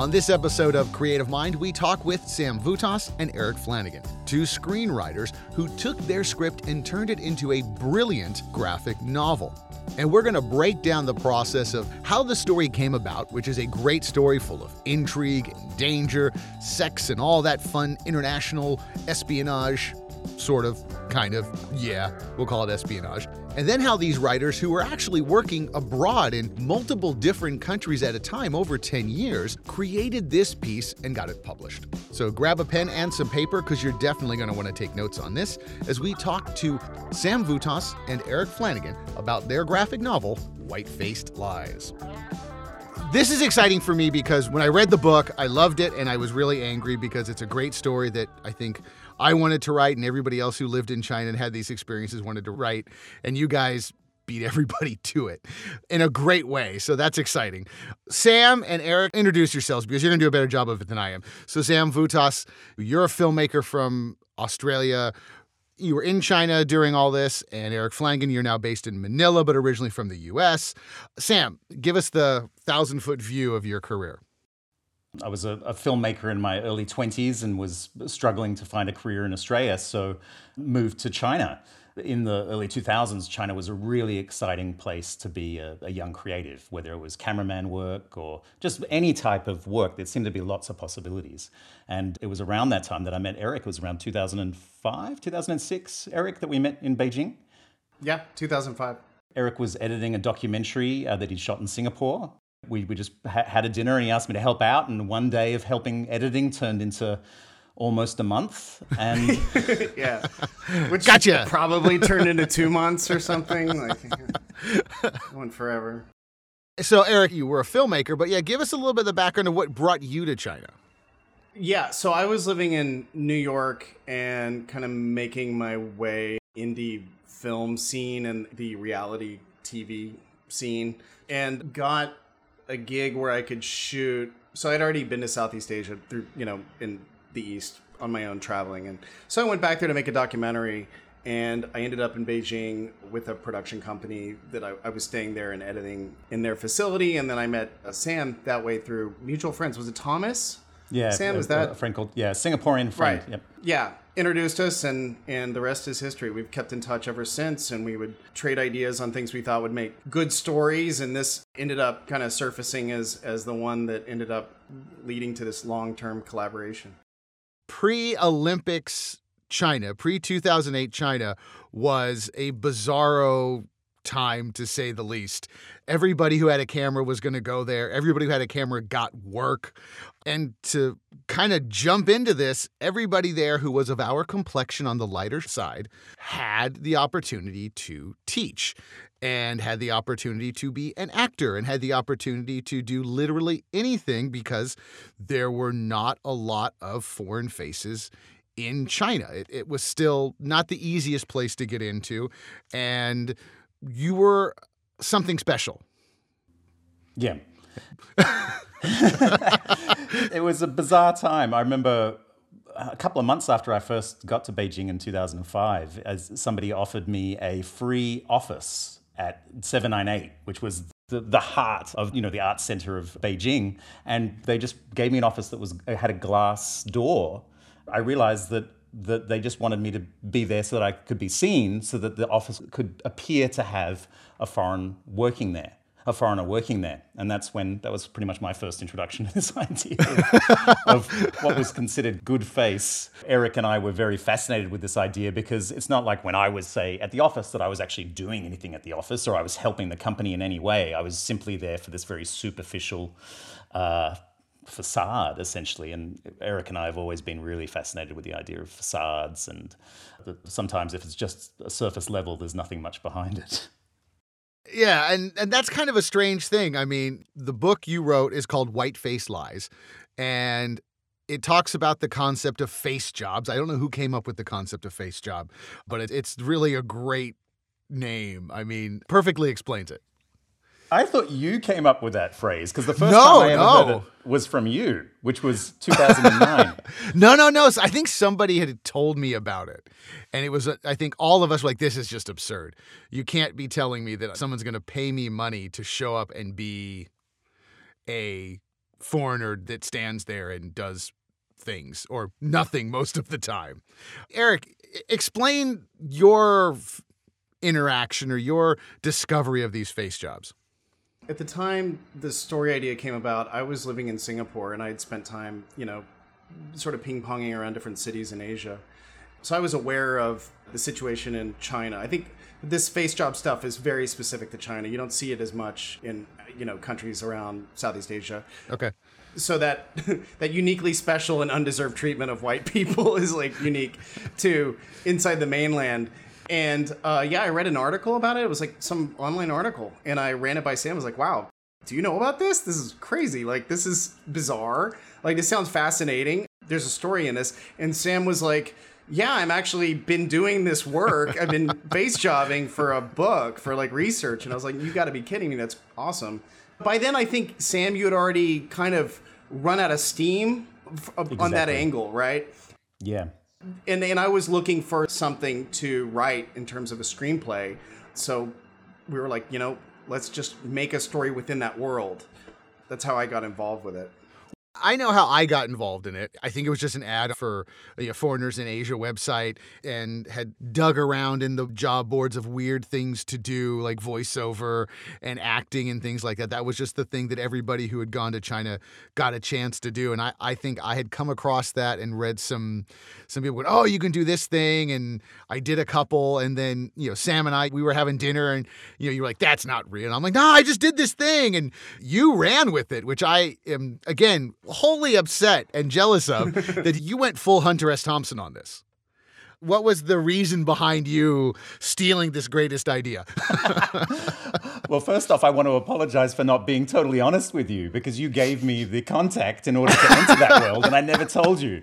On this episode of Creative Mind, we talk with Sam Voutas and Eric Flanagan, two screenwriters who took their script and turned it into a brilliant graphic novel. And we're going to break down the process of how the story came about, which is a great story full of intrigue and danger, sex, and all that fun international espionage sort of, kind of, yeah, we'll call it espionage. And then how these writers, who were actually working abroad in multiple different countries at a time over 10 years, created this piece and got it published. So grab a pen and some paper because you're definitely going to want to take notes on this as we talk to Sam Voutas and Eric Flanagan about their graphic novel, White Faced Lies. This is exciting for me because when I read the book, I loved it and I was really angry because it's a great story that I think I wanted to write and everybody else who lived in China and had these experiences wanted to write. And you guys beat everybody to it in a great way. So that's exciting. Sam and Eric, introduce yourselves because you're going to do a better job of it than I am. So, Sam Voutas, you're a filmmaker from Australia you were in China during all this, and Eric Flanagan, you're now based in Manila, but originally from the US. Sam, give us the thousand foot view of your career. I was a, a, filmmaker in my early 20s and was struggling to find a career in Australia, so moved to China in the early 2000s, China was a really exciting place to be a, a, young creative, whether it was cameraman work or just any type of work. There seemed to be lots of possibilities. And it was around that time that I met Eric. It was around 2005, 2006, Eric, that we met in Beijing. Yeah, 2005. Eric was editing a documentary uh, that he'd shot in Singapore. We, we just ha- had a dinner and he asked me to help out. And one day of helping editing turned into almost a month and yeah which gotcha. probably turned into two months or something like went forever so eric you were a filmmaker but yeah give us a little bit of the background of what brought you to china yeah so i was living in new york and kind of making my way indie film scene and the reality tv scene and got a gig where i could shoot so i'd already been to southeast asia through you know in the East on my own traveling. And so I went back there to make a documentary. And I ended up in Beijing with a production company that I, I was staying there and editing in their facility. And then I met uh, Sam that way through mutual friends. Was it Thomas? Yeah, Sam was that a friend called yeah Singaporean friend. Right. Yep. Yeah, introduced us, and and the rest is history. We've kept in touch ever since, and we would trade ideas on things we thought would make good stories. And this ended up kind of surfacing as as the one that ended up leading to this long term collaboration pre Olympics China, pre 2008 China, was a bizarro time to say the least. Everybody who had a camera was going to go there. Everybody who had a camera got work. And to kind of jump into this, everybody there who was of our complexion on the lighter side had the opportunity to teach and had the opportunity to be an actor and had the opportunity to do literally anything because there were not a lot of foreign faces in China. It, it was still not the easiest place to get into, and you were something special. Yeah. it was a bizarre time. I remember a couple of months after I first got to Beijing in 2005, as somebody offered me a free office at 798, which was the, the heart of you know the art center of Beijing, and they just gave me an office that was had a glass door. I realized that that they just wanted me to be there so that I could be seen, so that the office could appear to have a foreign working there a foreigner working there. And that's when that was pretty much my first introduction to this idea of, what was considered good face. Eric and I were very fascinated with this idea because it's not like when I was, say, at the office that I was actually doing anything at the office or I was helping the company in any way. I was simply there for this very superficial. Uh, facade essentially and eric and i have always been really fascinated with the idea of facades and sometimes if it's just a surface level there's nothing much behind it yeah, and and that's kind of a strange thing. I mean, the book you wrote is called White Face Lies, and it talks about the concept of face jobs. I don't know who came up with the concept of face job, but it, it's really a great name. I mean, perfectly explains it. I thought you came up with that phrase because the first no, time I ever no. heard it was from you, which was 2009. no, no, no. I think somebody had told me about it. And it was, I think all of us were like, this is just absurd. You can't be telling me that someone's going to pay me money to show up and be a foreigner that stands there and does things or nothing most of the time. Eric, explain your interaction or your discovery of these face jobs. At the time the story idea came about, I was living in Singapore and I had spent time, you know, sort of ping ponging around different cities in Asia. So I was aware of the situation in China. I think this face job stuff is very specific to China. You don't see it as much in you know countries around Southeast Asia. Okay. So that that uniquely special and undeserved treatment of white people is like unique to inside the mainland. And uh, yeah, I read an article about it. It was like some online article, and I ran it by Sam. I was like, "Wow, do you know about this? This is crazy. Like, this is bizarre. Like, this sounds fascinating. There's a story in this." And Sam was like, "Yeah, I'm actually been doing this work. I've been face jobbing for a book for like research." And I was like, "You got to be kidding me. That's awesome." By then, I think Sam, you had already kind of run out of steam exactly. on that angle, right? Yeah and and I was looking for something to write in terms of a screenplay. So we were like, you know, let's just make a story within that world. That's how I got involved with it. I know how I got involved in it. I think it was just an ad for a Foreigners in Asia website and had dug around in the job boards of weird things to do, like voiceover and acting and things like that. That was just the thing that everybody who had gone to China got a chance to do. And I, I think I had come across that and read some some people going, Oh, you can do this thing. And I did a couple. And then, you know, Sam and I, we were having dinner and, you know, you were like, That's not real. And I'm like, No, I just did this thing. And you ran with it, which I am, again, wholly upset and jealous of that you went full Hunter S. Thompson on this. What was the reason behind you stealing this greatest idea? well, first off, I want to apologize for not being totally honest with you because you gave me the contact in order to enter that world and I never told you.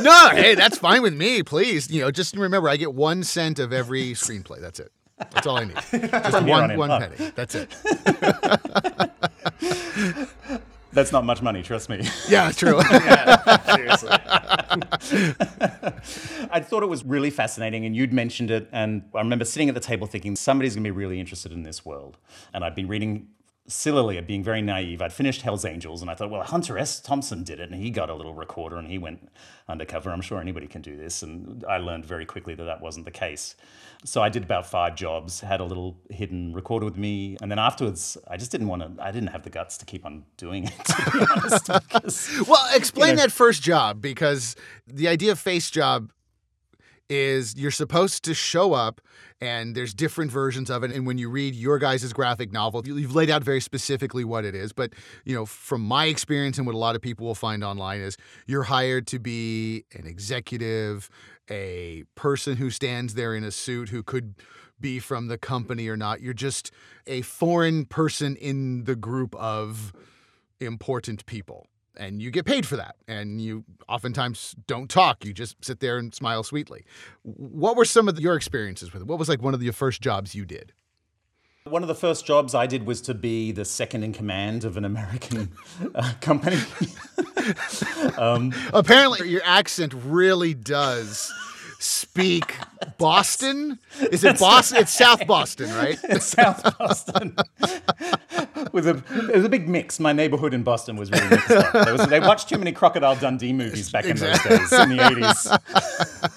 No, hey, that's fine with me. Please, you know, just remember I get one cent of every screenplay. That's it. That's all I need. Just one, one penny. That's it. That's not much money, trust me. Yeah, true. yeah, seriously. I thought it was really fascinating, and you'd mentioned it. And I remember sitting at the table thinking, somebody's going to be really interested in this world. And I'd been reading sillily, being very naive, I'd finished Hell's Angels and I thought, well, Hunter S. Thompson did it and he got a little recorder and he went undercover. I'm sure anybody can do this. And I learned very quickly that that wasn't the case. So I did about five jobs, had a little hidden recorder with me. And then afterwards, I just didn't want to, I didn't have the guts to keep on doing it, to be honest. Because, well, explain you know, that first job because the idea of face job is you're supposed to show up and there's different versions of it and when you read your guys' graphic novel you've laid out very specifically what it is but you know from my experience and what a lot of people will find online is you're hired to be an executive a person who stands there in a suit who could be from the company or not you're just a foreign person in the group of important people and you get paid for that. And you oftentimes don't talk; you just sit there and smile sweetly. What were some of your experiences with it? What was like one of the first jobs you did? One of the first jobs I did was to be the second in command of an American uh, company. um, Apparently, your accent really does speak Boston? Is it Boston? It's South Boston, right? It's South Boston. With a, it was a big mix. My neighborhood in Boston was really mixed up. Was, they watched too many Crocodile Dundee movies back exactly. in those days, in the 80s.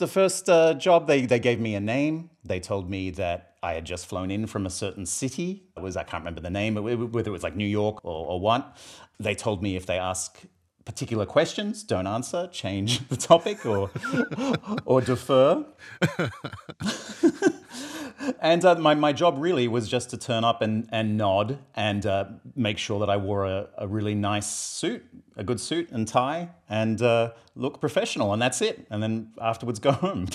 The first uh, job, they, they gave me a name. They told me that I had just flown in from a certain city. It was I can't remember the name, whether it was like New York or, or what. They told me if they ask particular questions, don't answer, change the topic or or defer. and uh, my, my job really was just to turn up and, and nod and uh, make sure that I wore a, a really nice suit, a good suit and tie, and uh, look professional, and that's it. And then afterwards go home.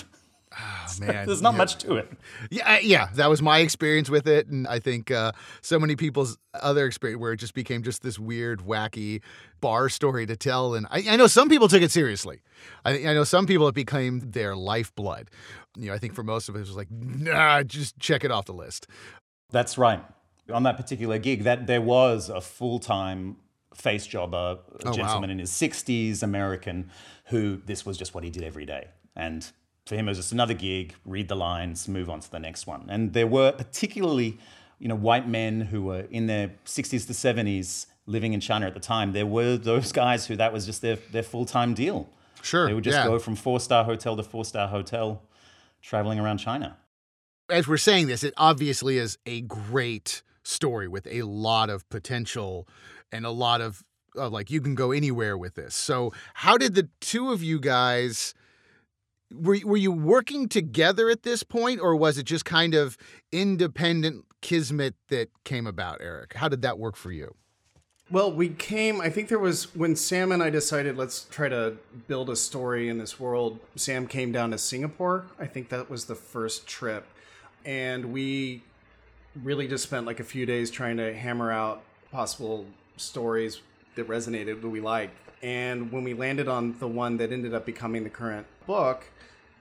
Oh, man, there's not yeah. much to it. Yeah, yeah, that was my experience with it, and I think uh, so many people's other experience where it just became just this weird, wacky bar story to tell. And I, I know some people took it seriously. I, I, know some people it became their lifeblood. You know, I think for most of us, it was like, nah, just check it off the list. That's right. On that particular gig, that there was a full time face jobber, a oh, gentleman wow. in his 60s, American, who this was just what he did every day. And for him, it was just another gig, read the lines, move on to the next one. And there were particularly, you know, white men who were in their 60s to 70s living in China at the time, there were those guys who that was just their, their full time deal. Sure. They would just yeah. go from four star hotel to four star hotel, traveling around China. As we're saying this, it obviously is a great story with a lot of potential and a lot of uh, like you can go anywhere with this. So, how did the two of you guys? Were, were you working together at this point, or was it just kind of independent kismet that came about, Eric? How did that work for you? Well, we came, I think there was when Sam and I decided let's try to build a story in this world. Sam came down to Singapore. I think that was the first trip. And we really just spent like a few days trying to hammer out possible stories that resonated, that we liked. And when we landed on the one that ended up becoming the current book,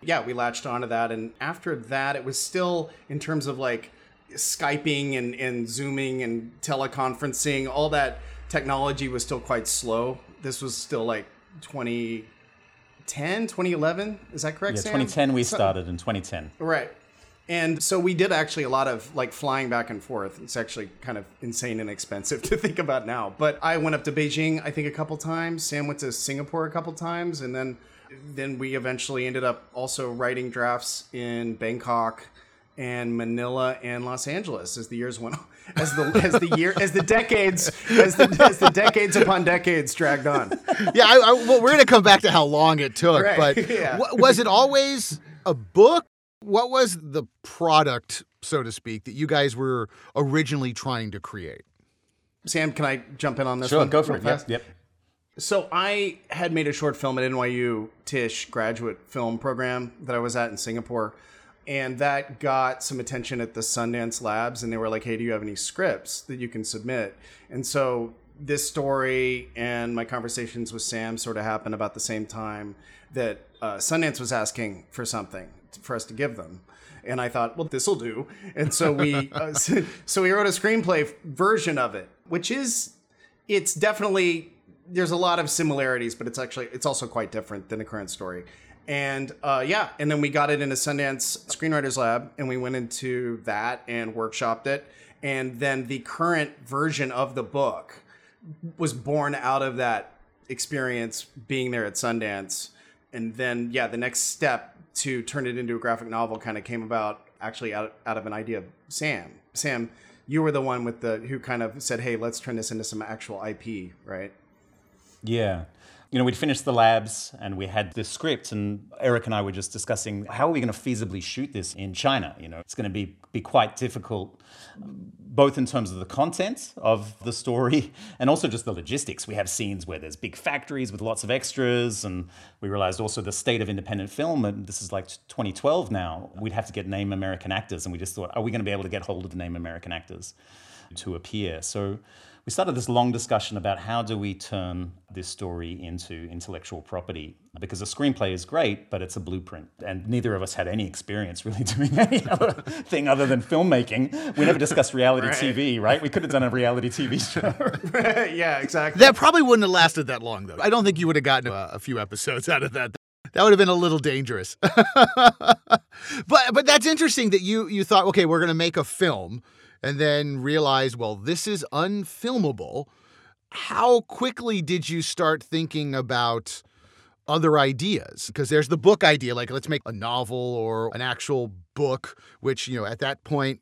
yeah, we latched onto that. And after that, it was still in terms of like Skyping and, and Zooming and teleconferencing, all that technology was still quite slow. This was still like 2010, 2011. Is that correct? Yeah, Sam? 2010 we So- started in 2010. Right. And so we did actually a lot of like flying back and forth. It's actually kind of insane and expensive to think about now. But I went up to Beijing, I think, a couple times. Sam went to Singapore a couple times, and then then we eventually ended up also writing drafts in Bangkok and Manila and Los Angeles as the years went on. As the as the year as the decades as the as the decades upon decades dragged on. yeah, I, I, well, we're going to come back to how long it took, Right, but yeah. wa- was it always a book? What was the product, so to speak, that you guys were originally trying to create? Sam, can I jump in on this Sure, one? go for it. Yep, yep. So I had made a short film at NYU Tisch graduate film program that I was at in Singapore, and that got some attention at the Sundance Labs, and they were like, "Hey, do you have any scripts that you can submit?" And so this story and my conversations with Sam sort of happened about the same time that uh, Sundance was asking for something for us to give them. And I thought, well, this will do. And so we, uh, so, so we wrote a screenplay version of it, which is, it's definitely there's a lot of similarities, but it's actually it's also quite different than the current story. And uh, yeah, and then we got it into Sundance Screenwriters Lab, and we went into that and workshopped it. And then the current version of the book was born out of that experience being there at Sundance. And then yeah, the next step to turn it into a graphic novel kind of came about actually out, out of an idea of Sam. Sam, you were the one with the who kind of said, "Hey, let's turn this into some actual IP," right? Yeah. You know, we'd finished the labs and we had the script, and Eric and I were just discussing how are we going to feasibly shoot this in China? You know, it's going to be, be quite difficult, both in terms of the content of the story and also just the logistics. We have scenes where there's big factories with lots of extras, and we realized also the state of independent film, and this is like 2012 now, we'd have to get name American actors, and we just thought, are we going to be able to get hold of the name American actors to appear? So we started this long discussion about how do we turn this story into intellectual property because a screenplay is great but it's a blueprint and neither of us had any experience really doing any other thing other than filmmaking we never discussed reality Right. tv right we could have done a reality tv show yeah, exactly. That probably wouldn't have lasted that long, though. I don't think you would have gotten a, a few episodes out of that. That would have been a little dangerous. but but that's interesting that you you thought, okay, we're going to make a film, and then realize, well, this is unfilmable. How quickly did you start thinking about other ideas? Because there's the book idea, like let's make a novel or an actual book, which you know at that point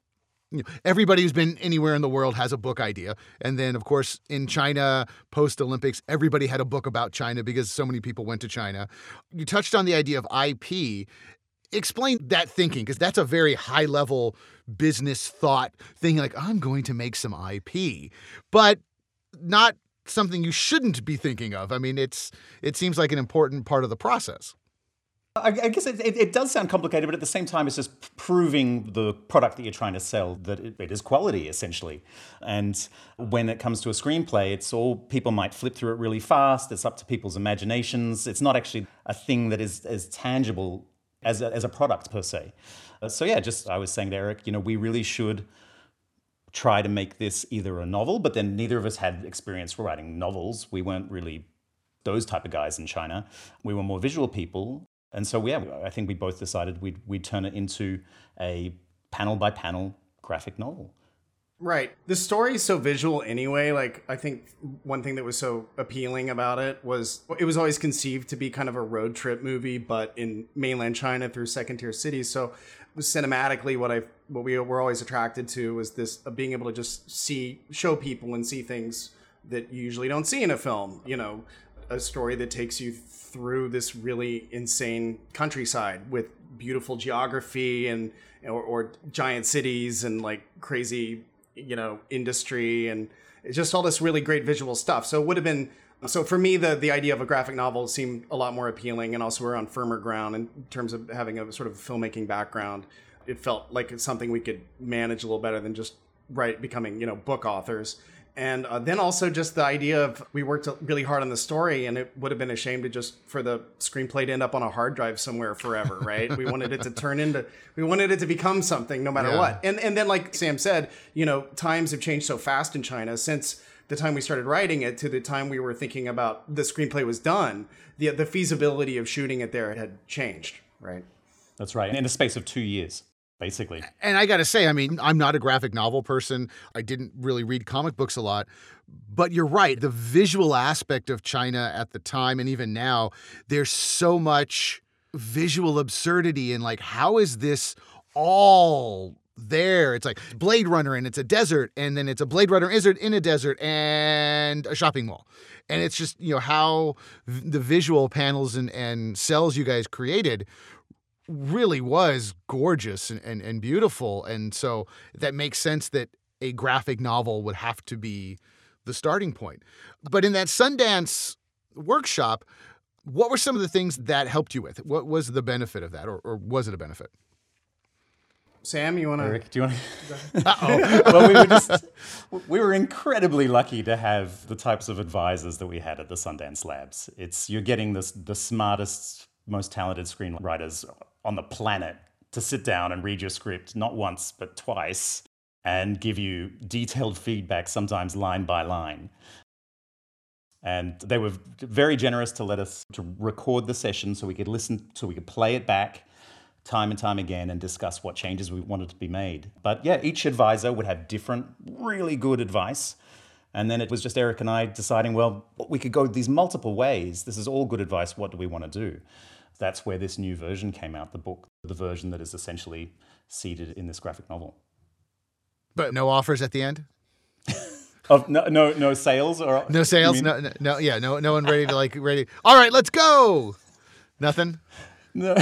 you know, everybody who's been anywhere in the world has a book idea. And then, of course, in China, post Olympics, everybody had a book about China because so many people went to China. You touched on the idea of IP. Explain that thinking because that's a very high level business thought thing. Like, I'm going to make some IP, but not something you shouldn't be thinking of. I mean, it's it seems like an important part of the process. I, guess it, it, it does sound complicated, but at the same time, it's just proving the product that you're trying to sell that it, it is quality, essentially. And when it comes to a screenplay, it's all people might flip through it really fast. It's up to people's imaginations. It's not actually a thing that is as tangible as a, as a product per se. Uh, so yeah, just I was saying to Eric, you know, we really should try to make this either a novel, but then neither of us had experience for writing novels. We weren't really those type of guys in China. We were more visual people. And so, yeah, I think we both decided we'd, we'd turn it into a panel by panel graphic novel. Right. The story is so visual anyway. Like, I think one thing that was so appealing about it was it was always conceived to be kind of a road trip movie, but in mainland China through second tier cities. So, cinematically, what I what we were always attracted to was this uh, being able to just see, show people and see things that you usually don't see in a film. You know, a story that takes you through this really insane countryside with beautiful geography and or, or giant cities and like crazy you know industry and just all this really great visual stuff. So it would have been so for me the the idea of a graphic novel seemed a lot more appealing and also we're on firmer ground in terms of having a sort of filmmaking background. It felt like it's something we could manage a little better than just write becoming you know book authors and uh, then also just the idea of we worked really hard on the story and it would have been a shame to just for the screenplay to end up on a hard drive somewhere forever right we wanted it to turn into we wanted it to become something no matter Yeah. what and and then like sam said you know times have changed so fast in china since the time we started writing it to the time we were thinking about the screenplay was done the the feasibility of shooting it there had changed right That's right. In the space of two years, basically. And I got to say, I mean, I'm not a graphic novel person. I didn't really read comic books a lot. But you're right. The visual aspect of China at the time and even now, there's so much visual absurdity and like, how is this all there? It's like Blade Runner and it's a desert, and then it's a Blade Runner is in a desert and a shopping mall. And it's just, you know, how the visual panels and, and cells you guys created really was gorgeous and, and, and beautiful. And so that makes sense that a graphic novel would have to be the starting point. But in that Sundance workshop, what were some of the things that helped you with? What was the benefit of that, or, or was it a benefit? sam you want to Eric, do you want to? well, we were just we were incredibly lucky to have the types of advisors that we had at the Sundance Labs. It's you're getting this the smartest, most talented screenwriters on the planet to sit down and read your script not once but twice and give you detailed feedback, sometimes line by line. And they were very generous to let us to record the session so we could listen, so we could play it back time and time again and discuss what changes we wanted to be made. But yeah, each advisor would have different, really good advice. And then it was just Eric and I deciding, well, we could go these multiple ways. This is all good advice. What do we want to do? That's where this new version came out, the book, the version that is essentially seated in this graphic novel. But no offers at the end. Of no, no, no sales or No sales. No, no, no. Yeah, no, no one ready to like ready. All right, let's go. Nothing. No.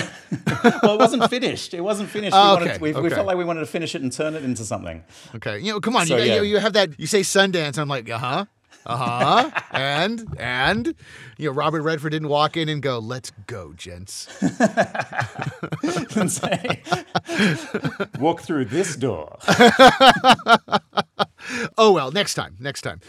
well, it wasn't finished. It wasn't finished. Oh, we, okay, wanted, we, we okay. felt like we wanted to finish it and turn it into something. Okay, you know, come on. So, you, yeah. you, you have that. You say Sundance. I'm like, uh huh, uh huh, and and you know, Robert Redford didn't walk in and go, "Let's go, gents." and say, walk through this door. Oh well, next time, next time.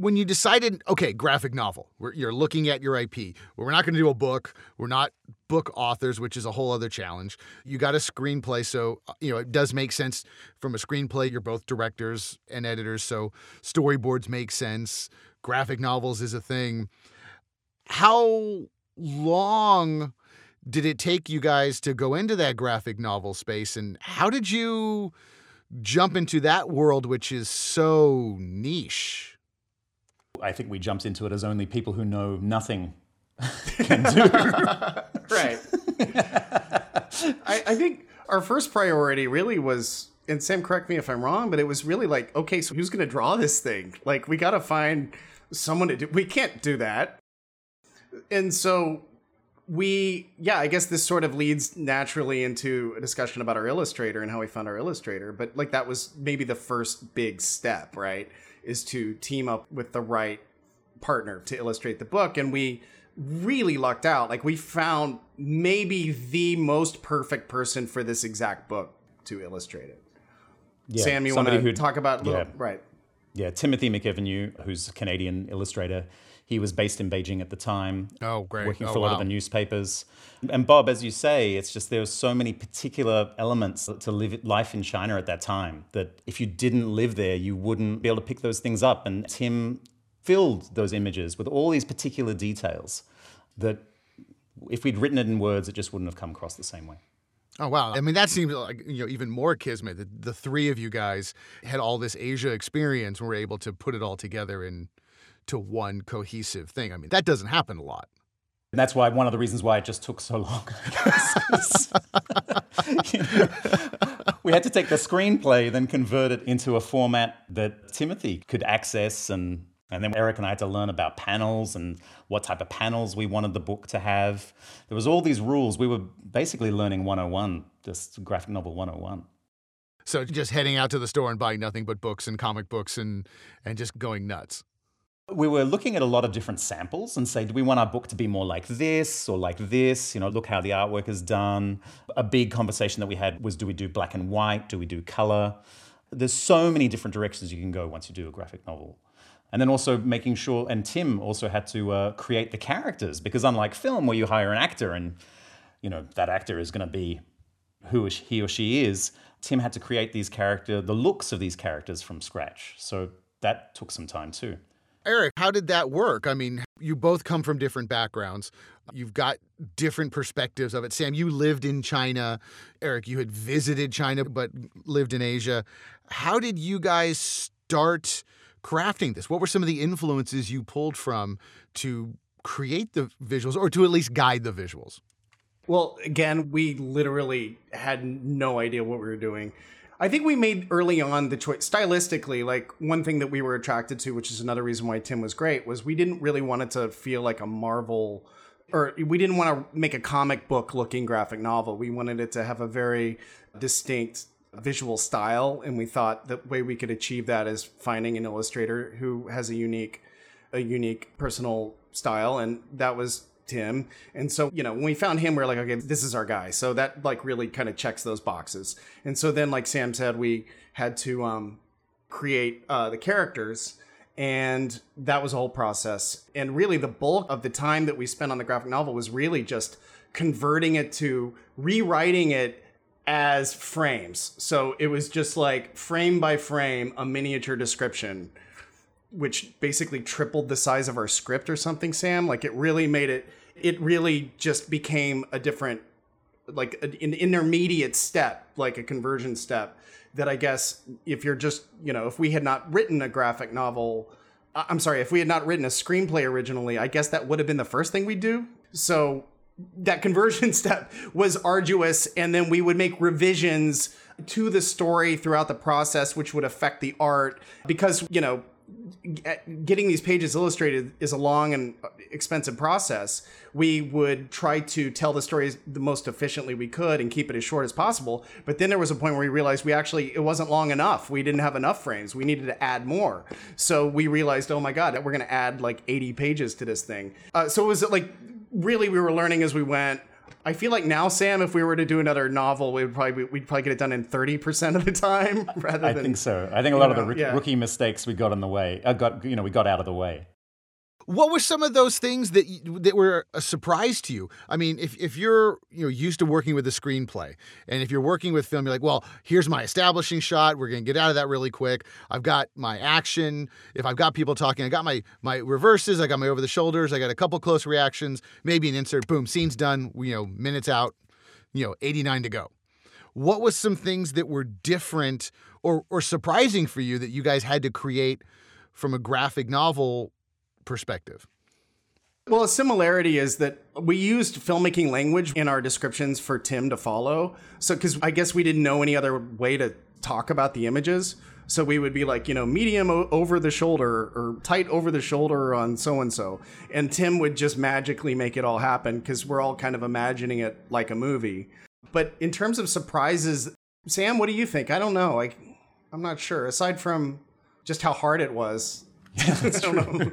When you decided, okay, graphic novel, you're looking at your IP. We're not going to do a book. We're not book authors, which is a whole other challenge. You got a screenplay, so uh, you know it does make sense from a screenplay. You're both directors and editors, so storyboards make sense. Graphic novels is a thing. How long did it take you guys to go into that graphic novel space, and how did you? jump into that world which is so niche. I think we jumped into it as only people who know nothing can do. right. I, I think our first priority really was, and Sam, correct me if I'm wrong, but it was really like, okay, so who's going to draw this thing? Like, we got to find someone to do. We can't do that, and so we, yeah, I guess this sort of leads naturally into a discussion about our illustrator and how we found our illustrator. But like, that was maybe the first big step, right? Is to team up with the right partner to illustrate the book and we really lucked out. Like we found maybe the most perfect person for this exact book to illustrate it. Yeah, sam you want somebody to talk about little, yeah. right. Yeah, Timothy McEvenu, who's a Canadian illustrator, he was based in Beijing at the time. Oh, great. Working Oh, for a lot wow. of the newspapers. And Bob, as you say, it's just there were so many particular elements to live life in China at that time that if you didn't live there, you wouldn't be able to pick those things up. And Tim filled those images with all these particular details that if we'd written it in words, it just wouldn't have come across the same way. Oh wow! I mean, that seems like you know even more kismet. The, the three of you guys had all this Asia experience and were able to put it all together in to one cohesive thing. I mean, that doesn't happen a lot. And that's why one of the reasons why it just took so long. you know, we had to take the screenplay, then convert it into a format that Timothy could access and and then Eric and I had to learn about panels and what type of panels we wanted the book to have. There was all these rules. We were basically learning 101, just graphic novel 101. So just heading out to the store and buying nothing but books and comic books and and just going nuts. We were looking at a lot of different samples and say, do we want our book to be more like this or like this? You know, look how the artwork is done. A big conversation that we had was do we do black and white? Do we do color? There's so many different directions you can go once you do a graphic novel and then also making sure and tim also had to uh, create the characters because unlike film where you hire an actor and you know that actor is going to be who he or she is tim had to create these character the looks of these characters from scratch so that took some time too eric how did that work i mean you both come from different backgrounds you've got different perspectives of it sam you lived in china eric you had visited china but lived in asia how did you guys start crafting this? What were some of the influences you pulled from to create the visuals or to at least guide the visuals? Well, again, we literally had no idea what we were doing. I think we made early on the choice stylistically, like one thing that we were attracted to, which is another reason why Tim was great, was we didn't really want it to feel like a Marvel or we didn't want to make a comic book looking graphic novel. We wanted it to have a very distinct visual style and we thought the way we could achieve that is finding an illustrator who has a unique a unique personal style and that was Tim. And so, you know, when we found him, we are like, okay, this is our guy. So that like really kind of checks those boxes. And so then, like Sam said, we had to um, create uh, the characters. And that was a whole process. And really, the bulk of the time that we spent on the graphic novel was really just converting it to rewriting it as frames. So it was just like frame by frame, a miniature description, which basically tripled the size of our script or something, Sam. Like it really made it, it really just became a different, like an intermediate step, like a conversion step that I guess if you're just, you know, if we had not written a graphic novel, uh, I'm sorry, if we had not written a screenplay originally, I guess that would have been the first thing we'd do. So that conversion step was arduous and then we would make revisions to the story throughout the process which would affect the art because you know getting these pages illustrated is a long and expensive process. We would try to tell the story the most efficiently we could and keep it as short as possible but then there was a point where we realized we actually it wasn't long enough. We didn't have enough frames. We needed to add more. So we realized oh my god we're going to add like 80 pages to this thing. Uh, so it was like really we were learning as we went. I feel like now, Sam, if we were to do another novel, we would probably we'd probably get it done in thirty percent of the time rather I than. I think so. I think a lot know, of the yeah. rookie mistakes we got in the way, uh, got you know, we got out of the way. What were some of those things that that were a surprise to you? I mean, if, if you're you know used to working with a screenplay, and if you're working with film, you're like, well, here's my establishing shot. We're gonna get out of that really quick. I've got my action. If I've got people talking, I got my my reverses. I got my over the shoulders. I got a couple close reactions. Maybe an insert. Boom, scene's done. You know, minutes out. You know, 89 to go. What was some things that were different or or surprising for you that you guys had to create from a graphic novel perspective? Well, a similarity is that we used filmmaking language in our descriptions for Tim to follow. So, because I guess we didn't know any other way to talk about the images. So we would be like, you know, medium o- over the shoulder or tight over the shoulder on so and so. And Tim would just magically make it all happen because we're all kind of imagining it like a movie. But in terms of surprises, Sam, what do you think? I don't know. Like, I'm not sure. Aside from just how hard it was, yeah, that's true.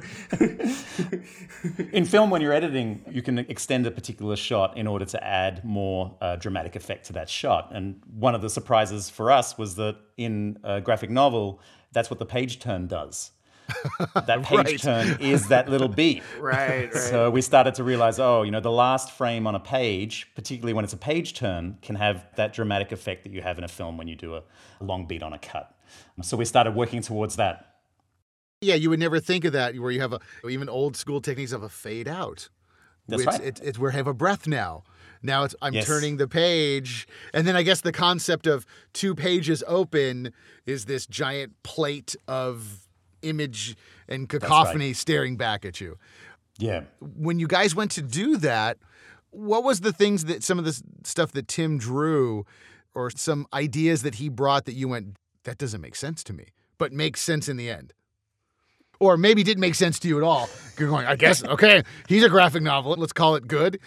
in film, when you're editing, you can extend a particular shot in order to add more uh, dramatic effect to that shot. And one of the surprises for us was that in a graphic novel, that's what the page turn does. that page right. turn is that little beat. right, right. So we started to realize, oh, you know, the last frame on a page, particularly when it's a page turn, can have that dramatic effect that you have in a film when you do a long beat on a cut. So we started working towards that yeah, you would never think of that where you have a even old school techniques of a fade out. That's which right. It, it's where I have a breath now. Now it's I'm Yes. turning the page, and then I guess the concept of two pages open is this giant plate of image and cacophony staring back at you. Yeah. When you guys went to do that, what was the things that some of the stuff that Tim drew, or some ideas that he brought that you went that doesn't make sense to me, but makes sense in the end? Or maybe didn't make sense to you at all. You're going, I guess, okay, he's a graphic novel. Let's call it good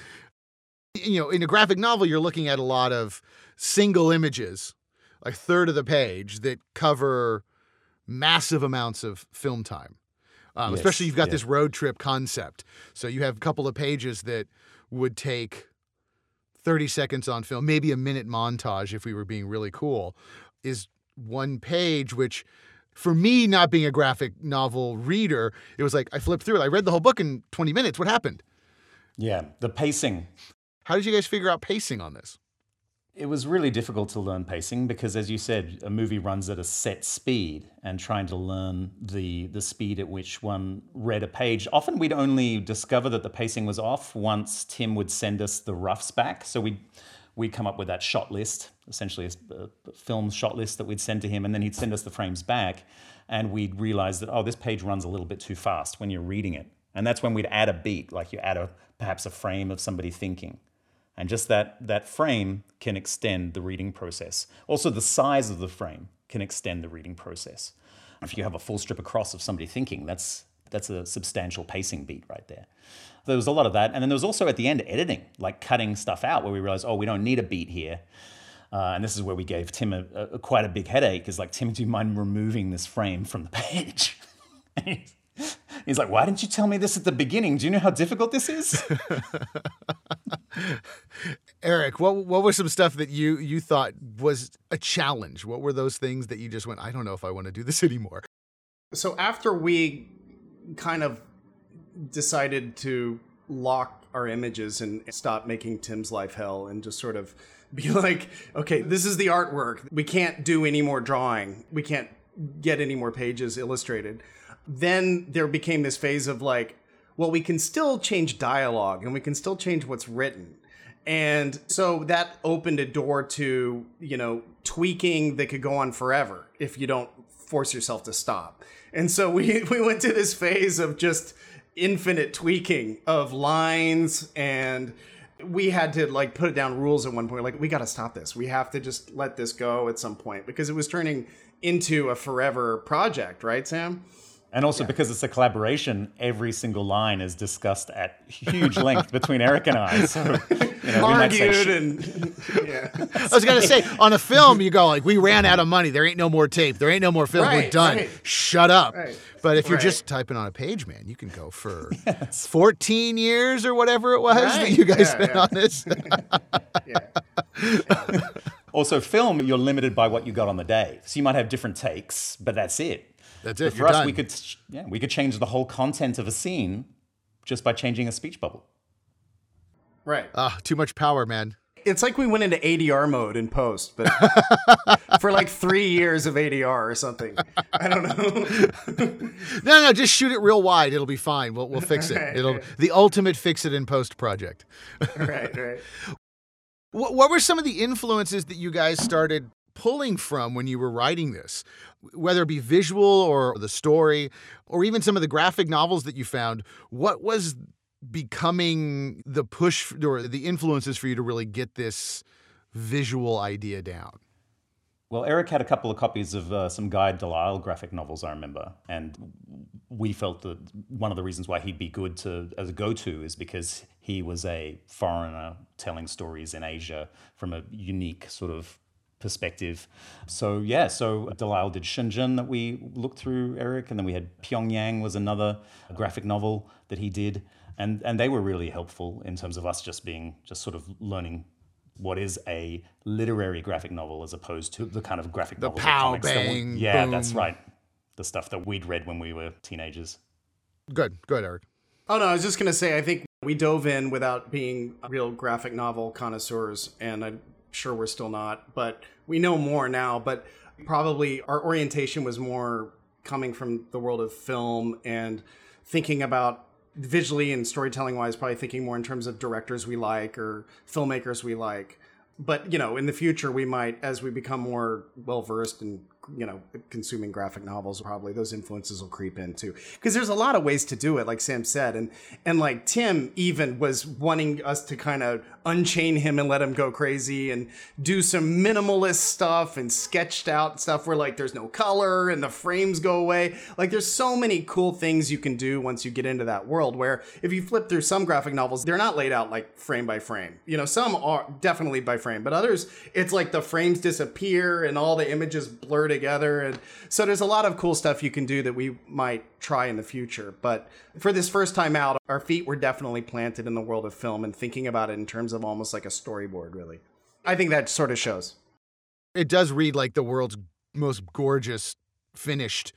you know, in a graphic novel, you're looking at a lot of single images, a third of the page that cover massive amounts of film time. Um, Yes, especially you've got yeah. this road trip concept. So you have a couple of pages that would take 30 seconds on film, maybe a minute montage if we were being really cool, is one page, which for me, not being a graphic novel reader, it was like I flipped through it. I read the whole book in 20 minutes. What happened? Yeah. The pacing. How did you guys figure out pacing on this? It was really difficult to learn pacing because, as you said, a movie runs at a set speed, and trying to learn the the speed at which one read a page. Often, we'd only discover that the pacing was off once Tim would send us the roughs back. So we we'd come up with that shot list, essentially a, a uh, film shot list that we'd send to him, and then he'd send us the frames back, and we'd realize that oh, this page runs a little bit too fast when you're reading it, and that's when we'd add a beat, like you add a perhaps a frame of somebody thinking. And just that, that frame can extend the reading process. Also, the size of the frame can extend the reading process. If you have a full strip across of somebody thinking, that's, that's a substantial pacing beat right there. There was a lot of that. And then there was also at the end editing, like cutting stuff out where we realized, oh, we don't need a beat here. Uh, and this is where we gave Tim a, a, quite a big headache. Is like, Tim, do you mind removing this frame from the page? He's- He's like, why didn't you tell me this at the beginning? Do you know how difficult this is? Eric, what what was some stuff that you you thought was a challenge? What were those things that you just went, I don't know if I want to do this anymore? So after we kind of decided to lock our images and stop making Tim's life hell and just sort of be like, okay, this is the artwork. We can't do any more drawing. We can't get any more pages illustrated. Then there became this phase of like, well, we can still change dialogue and we can still change what's written. And so that opened a door to, you know, tweaking that could go on forever if you don't force yourself to stop. And so we we went to this phase of just infinite tweaking of lines and we had to like put down rules at one point like we got to stop this. We have to just let this go at some point because it was turning into a forever project, right, Sam? And also because it's a collaboration, every single line is discussed at huge length between Eric and I. So, you know, we might say Argued and yeah. I was gonna say on a film, you go like, we ran out of money. There ain't no more tape. There ain't no more film. We're done. right. Shut up. Right. But if you're Right. just typing on a page, man, you can go for 14 years or whatever it was that you guys Yeah, spent yeah. on this. Also, film, you're limited by what you got on the day. So you might have different takes, but that's it. That's But it. for You're us, done. we could, yeah, we could change the whole content of a scene just by changing a speech bubble. Right. Ah, too much power, man. It's like we went into ADR mode in post, but for like three years of ADR or something. I don't know. No, no, just shoot it real wide. It'll be fine. We'll we'll fix it. Right, It'll right. the ultimate fix it in post project. right, right. What, what were some of the influences that you guys started pulling from when you were writing this? Whether it be visual or the story, or even some of the graphic novels that you found, what was becoming the push or the influences for you to really get this visual idea down? Well, Eric had a couple of copies of uh, some Guy Delisle graphic novels, I remember, and we felt that one of the reasons why he'd be good to as a go-to is because he was a foreigner telling stories in Asia from a unique sort of perspective. So yeah, so Delisle did Shenzhen that we looked through, Eric, and then we had Pyongyang was another graphic novel that he did, and and they were really helpful in terms of us just being just sort of learning what is a literary graphic novel as opposed to the kind of graphic The novels pow, comics that we- bang, yeah, that's right. The stuff that we'd read when we were teenagers. Good, good, Eric. Oh no, I was just gonna say I think we dove in without being real graphic novel connoisseurs, and I'm sure we're still not, but we know more now. But probably our orientation was more coming from the world of film and thinking about visually and storytelling wise, probably thinking more in terms of directors we like or filmmakers we like. But you know, in the future, we might, as we become more well versed in you know consuming graphic novels probably those influences will creep in too because there's a lot of ways to do it like sam said and and like tim even was wanting us to kind of unchain him and let him go crazy and do some minimalist stuff and sketched out stuff where like there's no color and the frames go away like there's so many cool things you can do once you get into that world where if you flip through some graphic novels they're not laid out like frame by frame you know some are definitely by frame but others it's like the frames disappear and all the images blur together. And so there's a lot of cool stuff you can do that we might try in the future. But for this first time out, our feet were definitely planted in the world of film and thinking about it in terms of almost like a storyboard, really. I think that sort of shows. It does read like the world's most gorgeous finished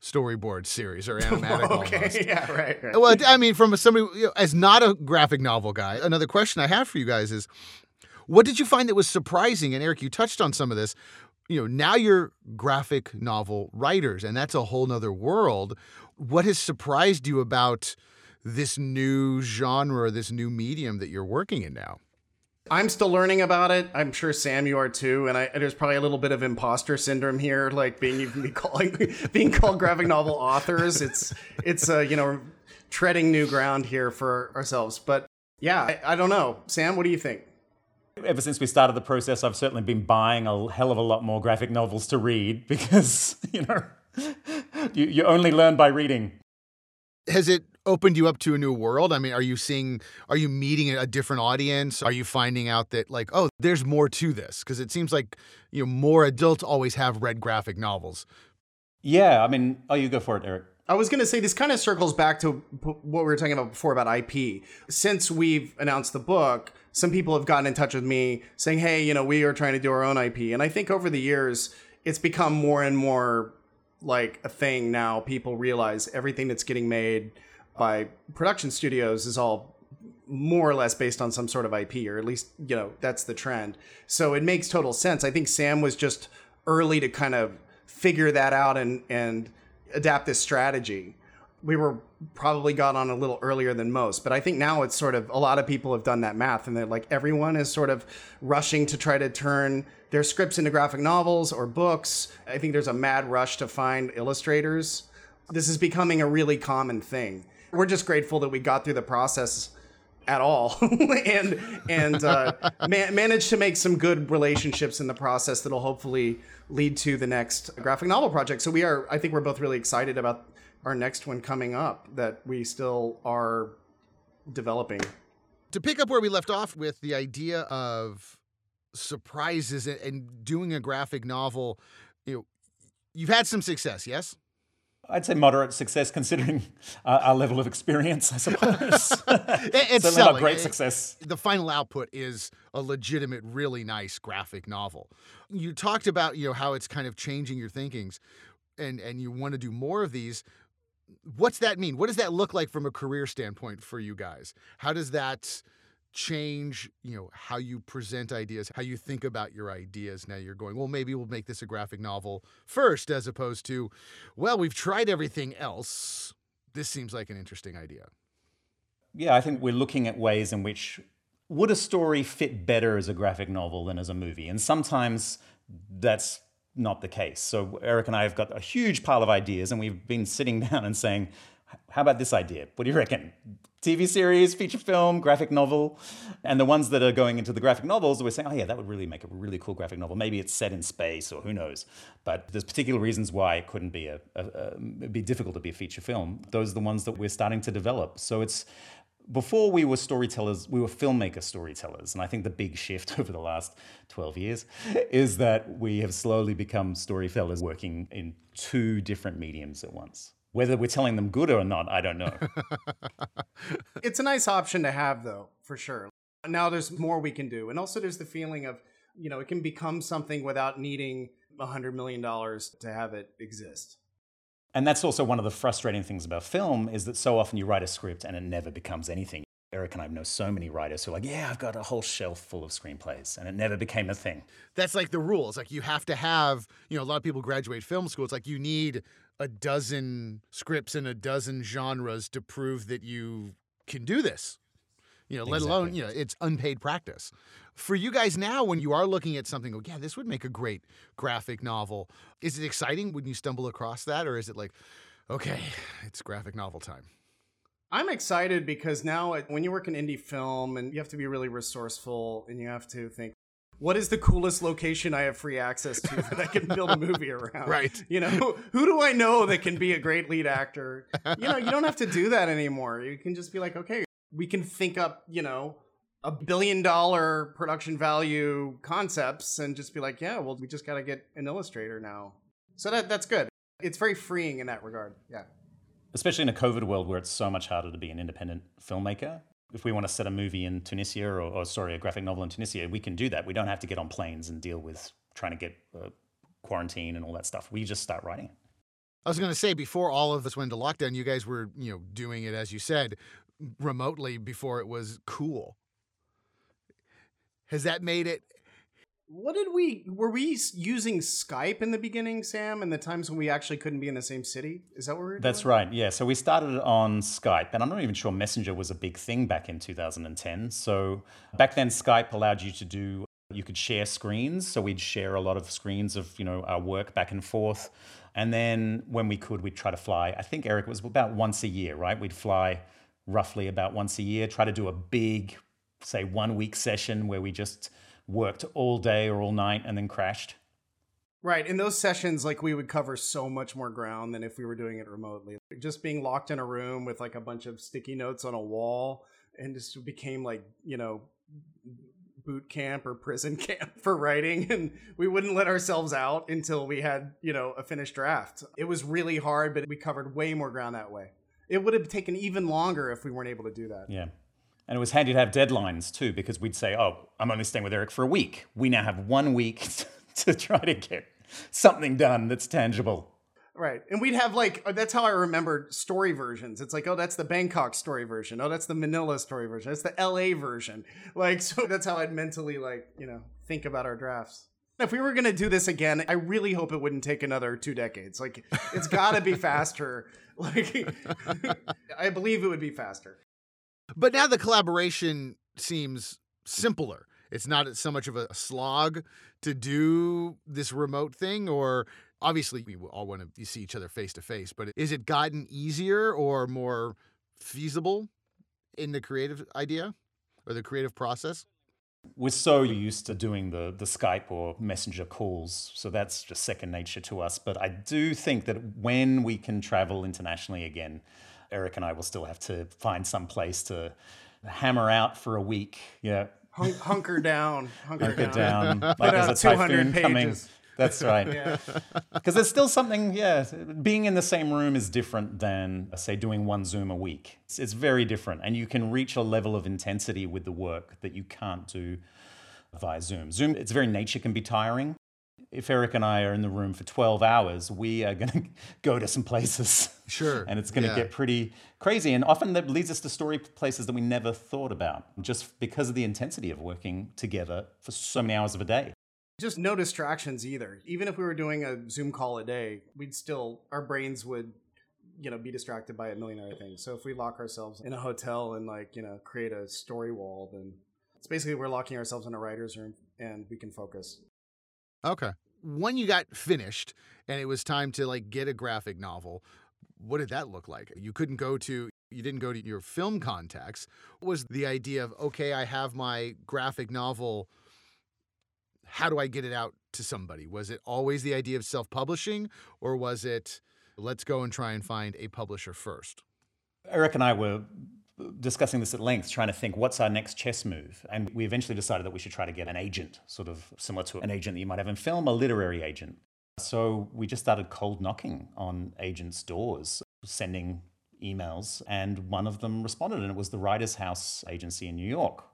storyboard series or animatic okay, almost. yeah, right, right. Well, I mean, from somebody you know, as not a graphic novel guy, another question I have for you guys is, what did you find that was surprising? And Eric, you touched on some of this you know, now you're graphic novel writers, and that's a whole nother world. What has surprised you about this new genre, this new medium that you're working in now? I'm still learning about it. I'm sure Sam, you are too. And I, there's probably a little bit of imposter syndrome here, like being even be calling being called graphic novel authors. It's it's uh, you know treading new ground here for ourselves. But yeah, I, I don't know. Sam, what do you think? Ever since we started the process, I've certainly been buying a hell of a lot more graphic novels to read because, you know, you, you only learn by reading. Has it opened you up to a new world? I mean, are you seeing, are you meeting a different audience? Are you finding out that, like, oh, there's more to this? Because it seems like, you know, more adults always have read graphic novels. Yeah, I mean, oh, you go for it, Eric. I was going to say this kind of circles back to what we were talking about before about IP. Since we've announced the book, some people have gotten in touch with me saying, "Hey, you know, we are trying to do our own IP." And I think over the years, it's become more and more like a thing now. People realize everything that's getting made by production studios is all more or less based on some sort of IP, or at least you know that's the trend. So it makes total sense. I think Sam was just early to kind of figure that out and and adapt this strategy we were probably got on a little earlier than most but i think now it's sort of a lot of people have done that math and they're like everyone is sort of rushing to try to turn their scripts into graphic novels or books. I think there's a mad rush to find illustrators. This is becoming a really common thing. We're just grateful that we got through the process at all and and uh, man- managed to make some good relationships in the process that'll hopefully lead to the next graphic novel project. So we are i think we're both really excited about our next one coming up that we still are developing. To pick up where we left off with the idea of surprises and doing a graphic novel, you know, you've had some success, yes? I'd say moderate success considering uh, our level of experience, I suppose. it's Certainly not great success. The final output is a legitimate, really nice graphic novel. You talked about, you know, how it's kind of changing your thinkings and and you want to do more of these what's that mean? What does that look like from a career standpoint for you guys? How does that change, you know, how you present ideas, how you think about your ideas? Now you're going, well, maybe we'll make this a graphic novel first, as opposed to, well, we've tried everything else. This seems like an interesting idea. Yeah, I think we're looking at ways in which would a story fit better as a graphic novel than as a movie? And sometimes that's not the case. So Eric and I have got a huge pile of ideas, and we've been sitting down and saying, "How about this idea? What do you reckon? TV series, feature film, graphic novel?" And the ones that are going into the graphic novels, we're saying, "Oh yeah, that would really make a really cool graphic novel. Maybe it's set in space, or who knows." But there's particular reasons why it couldn't be a, a, a be difficult to be a feature film. Those are the ones that we're starting to develop. So it's before we were storytellers, we were filmmaker storytellers. And I think the big shift over the last 12 years is that we have slowly become storytellers working in two different mediums at once. Whether we're telling them good or not, I don't know. it's a nice option to have, though, for sure. Now there's more we can do. And also, there's the feeling of, you know, it can become something without needing $100 million to have it exist. And that's also one of the frustrating things about film is that so often you write a script and it never becomes anything. Eric and I know so many writers who are like, yeah, I've got a whole shelf full of screenplays, and it never became a thing. That's like the rules. Like you have to have, you know, a lot of people graduate film school. It's like you need a dozen scripts in a dozen genres to prove that you can do this. You know, let alone, you know, it's unpaid practice. For you guys now, when you are looking at something, go, yeah, this would make a great graphic novel. Is it exciting when you stumble across that? Or is it like, okay, it's graphic novel time? I'm excited because now uh, when you work in indie film and you have to be really resourceful and you have to think, what is the coolest location I have free access to that I can build a movie around? Right. You know, who do I know that can be a great lead actor? You know, you don't have to do that anymore. You can just be like, okay, we can think up, you know, a billion dollar production value concepts and just be like, yeah, well, we just got to get an illustrator now. So that that's good. It's very freeing in that regard. Yeah. especially in a COVID world where it's so much harder to be an independent filmmaker. If we want to set a movie in Tunisia or, or sorry, a graphic novel in Tunisia, we can do that. We don't have to get on planes and deal with trying to get uh, quarantine and all that stuff. We just start writing. I was going to say before all of us went into lockdown, you guys were, you know, doing it as you said, remotely before it was cool. Has that made it What did we were we using Skype in the beginning, Sam? And the times when we actually couldn't be in the same city? Is that what we were That's doing? right. Yeah. So we started on Skype, and I'm not even sure Messenger was a big thing back in 2010. So back then, Skype allowed you to do. You could share screens, so we'd share a lot of screens of you know our work back and forth, and then when we could, we'd try to fly. I think Eric it was about once a year, right? We'd fly roughly about once a year, try to do a big, say, one week session where we just worked all day or all night and then crashed. Right. In those sessions, like we would cover so much more ground than if we were doing it remotely. Just being locked in a room with like a bunch of sticky notes on a wall and just became like, you know, boot camp or prison camp for writing and we wouldn't let ourselves out until we had, you know, a finished draft. It was really hard, but we covered way more ground that way. It would have taken even longer if we weren't able to do that. Yeah. And it was handy to have deadlines too, because we'd say, oh, I'm only staying with Eric for a week. We now have one week to try to get something done that's tangible. Right. And we'd have like, uh, that's how I remember story versions. It's like, oh, that's the Bangkok story version. Oh, that's the Manila story version. That's the LA version. Like, so that's how I'd mentally, like, you know, think about our drafts. If we were going to do this again, I really hope it wouldn't take another two decades. Like, it's got to be faster. Like, I believe it would be faster. But now the collaboration seems simpler. It's not so much of a slog to do this remote thing, or obviously we all want to see each other face to face, but is it gotten easier or more feasible in the creative idea or the creative process? We're so used to doing the, the Skype or Messenger calls, so that's just second nature to us. But I do think that when we can travel internationally again, Eric and I will still have to find some place to hammer out for a week. Yeah, Hun- hunker down. Hunker, hunker down. down like there's a 200 typhoon coming. That's right. Because there's still something, yeah, being in the same room is different than, uh, say, doing one Zoom a week. It's, it's very different. And you can reach a level of intensity with the work that you can't do via Zoom. Zoom, its very nature can be tiring. If Eric and I are in the room for 12 hours, we are going to go to some places. Sure. And it's going to Yeah. get pretty crazy. And often that leads us to story places that we never thought about, just because of the intensity of working together for so many hours of a day. Just no distractions either. Even if we were doing a Zoom call a day, we'd still our brains would you know be distracted by a million other things. So if we lock ourselves in a hotel and like you know create a story wall, then it's basically we're locking ourselves in a writer's room and we can focus. Okay. When you got finished and it was time to like get a graphic novel, what did that look like? You couldn't go to you didn't go to your film contacts. Was the idea of okay, I have my graphic novel how do I get it out to somebody? Was it always the idea of self-publishing or was it let's go and try and find a publisher first? Eric and I were discussing this at length, trying to think what's our next chess move. And we eventually decided that we should try to get an agent, sort of similar to an agent that you might have in film, a literary agent. So we just started cold knocking on agents' doors, sending emails, and one of them responded, and it was the Writers House agency in New York,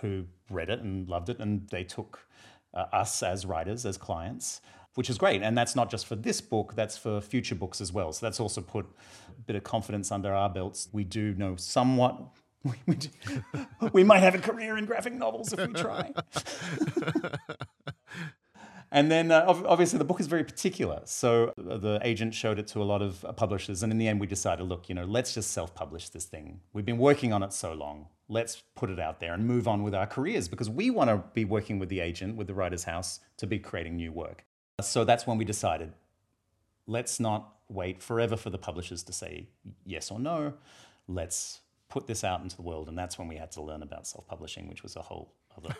who read it and loved it, and they took uh, us as writers, as clients, which is great. And that's not just for this book, that's for future books as well. So that's also put a bit of confidence under our belts. We do know somewhat. We, do, we might have a career in graphic novels if we try. And then uh, obviously the book is very particular. So the agent showed it to a lot of publishers. And in the end, we decided look, you know, let's just self publish this thing. We've been working on it so long. Let's put it out there and move on with our careers because we want to be working with the agent, with the writer's house, to be creating new work. So that's when we decided let's not wait forever for the publishers to say yes or no. Let's put this out into the world. And that's when we had to learn about self publishing, which was a whole other.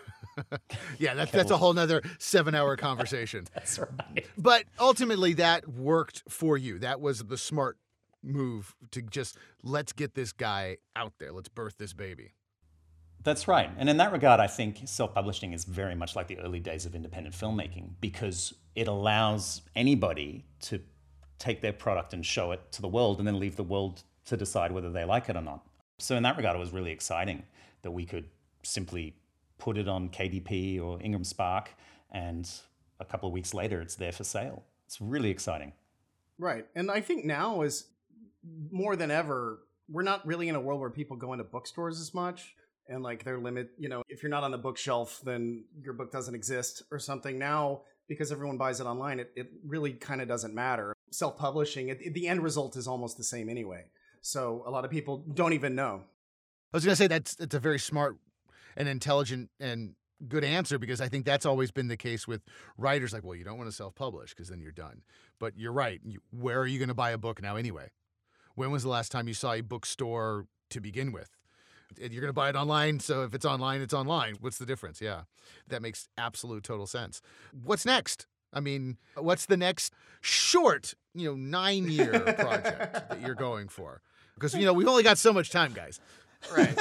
yeah, that's, that's a whole nother seven hour conversation. that's right. But ultimately, that worked for you. That was the smart move to just let's get this guy out there. Let's birth this baby. That's right. And in that regard, I think self publishing is very much like the early days of independent filmmaking because it allows anybody to take their product and show it to the world and then leave the world to decide whether they like it or not. So, in that regard, it was really exciting that we could simply put it on KDP or Ingram Spark and a couple of weeks later it's there for sale. It's really exciting. Right. And I think now is more than ever, we're not really in a world where people go into bookstores as much and like their limit you know if you're not on the bookshelf then your book doesn't exist or something. Now because everyone buys it online it, it really kind of doesn't matter. Self-publishing the end result is almost the same anyway. So a lot of people don't even know. I was going to say that's it's a very smart and intelligent and good answer because i think that's always been the case with writers like well you don't want to self-publish because then you're done. But you're right where are you going to buy a book now anyway when was the last time you saw a bookstore to begin with you're going to buy it online. So if it's online, it's online. What's the difference? Yeah, that makes absolute total sense. What's next? I mean, what's the next short, you know, nine year project that you're going for? Because, you know, we've only got so much time, guys. Right.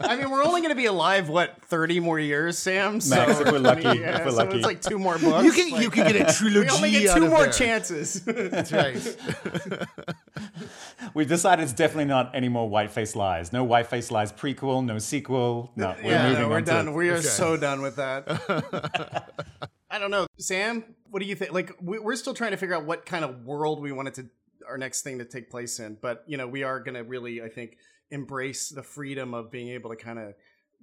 I mean, we're only going to be alive what thirty more years, Sam. So Max, if we're lucky, yeah, if we're so lucky. it's like two more books. You can like, you can get a trilogy. we only get two more there. chances. That's right. We've decided it's definitely not any more White Face Lies. No White Face Lies prequel, no sequel. No, we're yeah, moving no, we're on done. To, we are Okay. so done with that. I don't know, Sam. What do you think? Like, we- we're still trying to figure out what kind of world we wanted to our next thing to take place in. But you know, we are going to really, I think, embrace the freedom of being able to kind of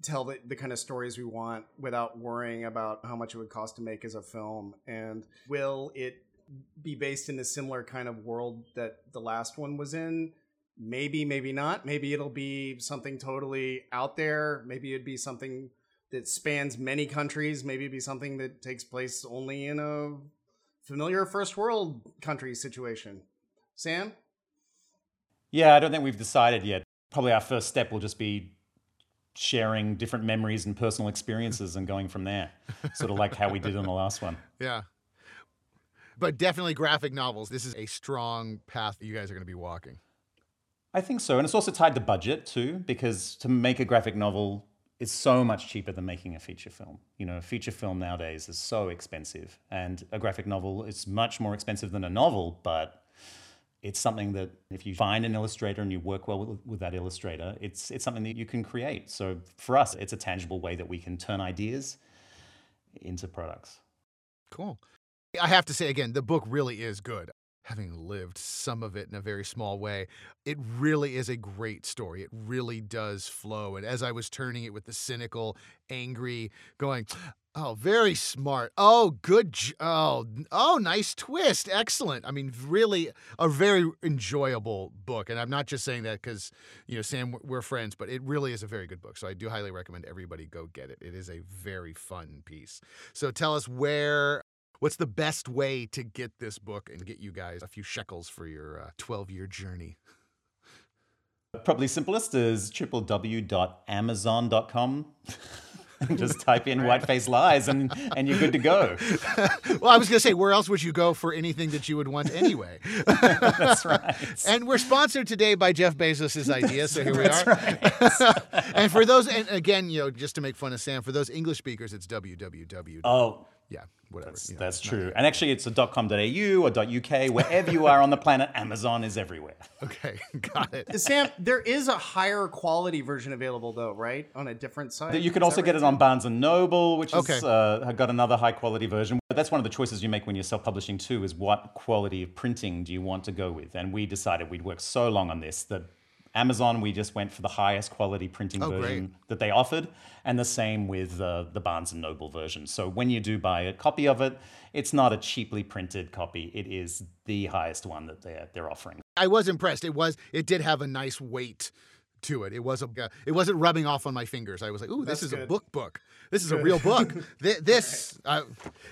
tell the, the kind of stories we want without worrying about how much it would cost to make as a film. And will it be based in a similar kind of world that the last one was in? Maybe, maybe not. Maybe it'll be something totally out there. Maybe it'd be something that spans many countries. Maybe it'd be something that takes place only in a familiar first world country situation. Sam? Yeah, I don't think we've decided yet. Probably our first step will just be sharing different memories and personal experiences and going from there. Sort of like how we did in the last one. Yeah. But definitely graphic novels. This is a strong path that you guys are going to be walking. I think so. And it's also tied to budget too, because to make a graphic novel is so much cheaper than making a feature film. You know, a feature film nowadays is so expensive, and a graphic novel is much more expensive than a novel, but it's something that if you find an illustrator and you work well with, with that illustrator, it's it's something that you can create. So for us, it's a tangible way that we can turn ideas into products. Cool. I have to say again, the book really is good. Having lived some of it in a very small way, it really is a great story. It really does flow. And as I was turning it with the cynical, angry, going, oh, very smart. Oh, good. Oh, oh, nice twist. Excellent. I mean, really a very enjoyable book. And I'm not just saying that because, you know, Sam, we're friends, but it really is a very good book. So I do highly recommend everybody go get it. It is a very fun piece. So tell us where What's the best way to get this book and get you guys a few shekels for your uh, 12 year journey? Probably simplest is www.amazon.com. Just type in whiteface lies and, and you're good to go. well, I was going to say, where else would you go for anything that you would want anyway? That's right. and we're sponsored today by Jeff Bezos' idea, so here we are. Right. and for those, and again, you know, just to make fun of Sam, for those English speakers, it's www. Oh, yeah, whatever. That's, you know, that's it's not- true. And actually, it's a .com.au or .uk. Wherever you are on the planet, Amazon is everywhere. Okay, got it. Sam, there is a higher quality version available though, right? On a different site. You can Is also get right, it on Barnes and Noble, which Okay. has uh, got another high quality version. But that's one of the choices you make when you're self-publishing too. Is what quality of printing do you want to go with? And we decided we'd worked so long on this that Amazon, we just went for the highest quality printing Oh, version great. that they offered, and the same with uh, the Barnes and Noble version. So when you do buy a copy of it, it's not a cheaply printed copy. It is the highest one that they're they're offering. I was impressed. It was. It did have a nice weight to it. It was a. Uh, it wasn't rubbing off on my fingers. I was like, "Ooh, this That's is a book. Book. This is a real book. Th- this. Uh,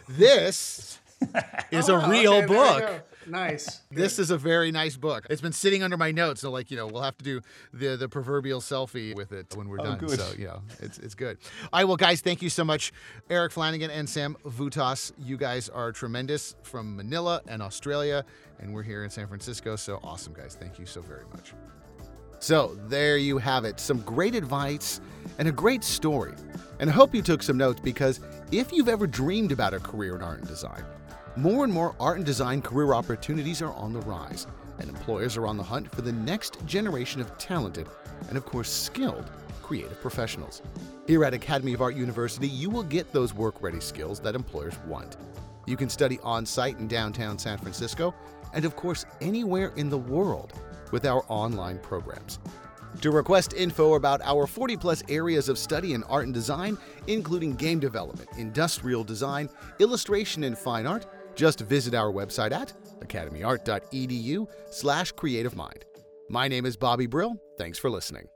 this is a Oh, real okay, book." Nice. This is a very nice book. It's been sitting under my notes, so like you know, we'll have to do the the proverbial selfie with it when we're oh, done. good. So you know, it's it's good. All right, well, guys, thank you so much, Eric Flanagan and Sam Voutas. You guys are tremendous from Manila and Australia, and we're here in San Francisco. So awesome, guys! Thank you so very much. So there you have it. Some great advice and a great story. And I hope you took some notes because if you've ever dreamed about a career in art and design, more and more art and design career opportunities are on the rise, and employers are on the hunt for the next generation of talented and, of course, skilled creative professionals. Here at Academy of Art University, you will get those work ready skills that employers want. You can study on site in downtown San Francisco and, of course, anywhere in the world with our online programs. To request info about our 40 plus areas of study in art and design, including game development, industrial design, illustration, and fine art, just visit our website at academyart.edu slash creative mind. My name is Bobby Brill. Thanks for listening.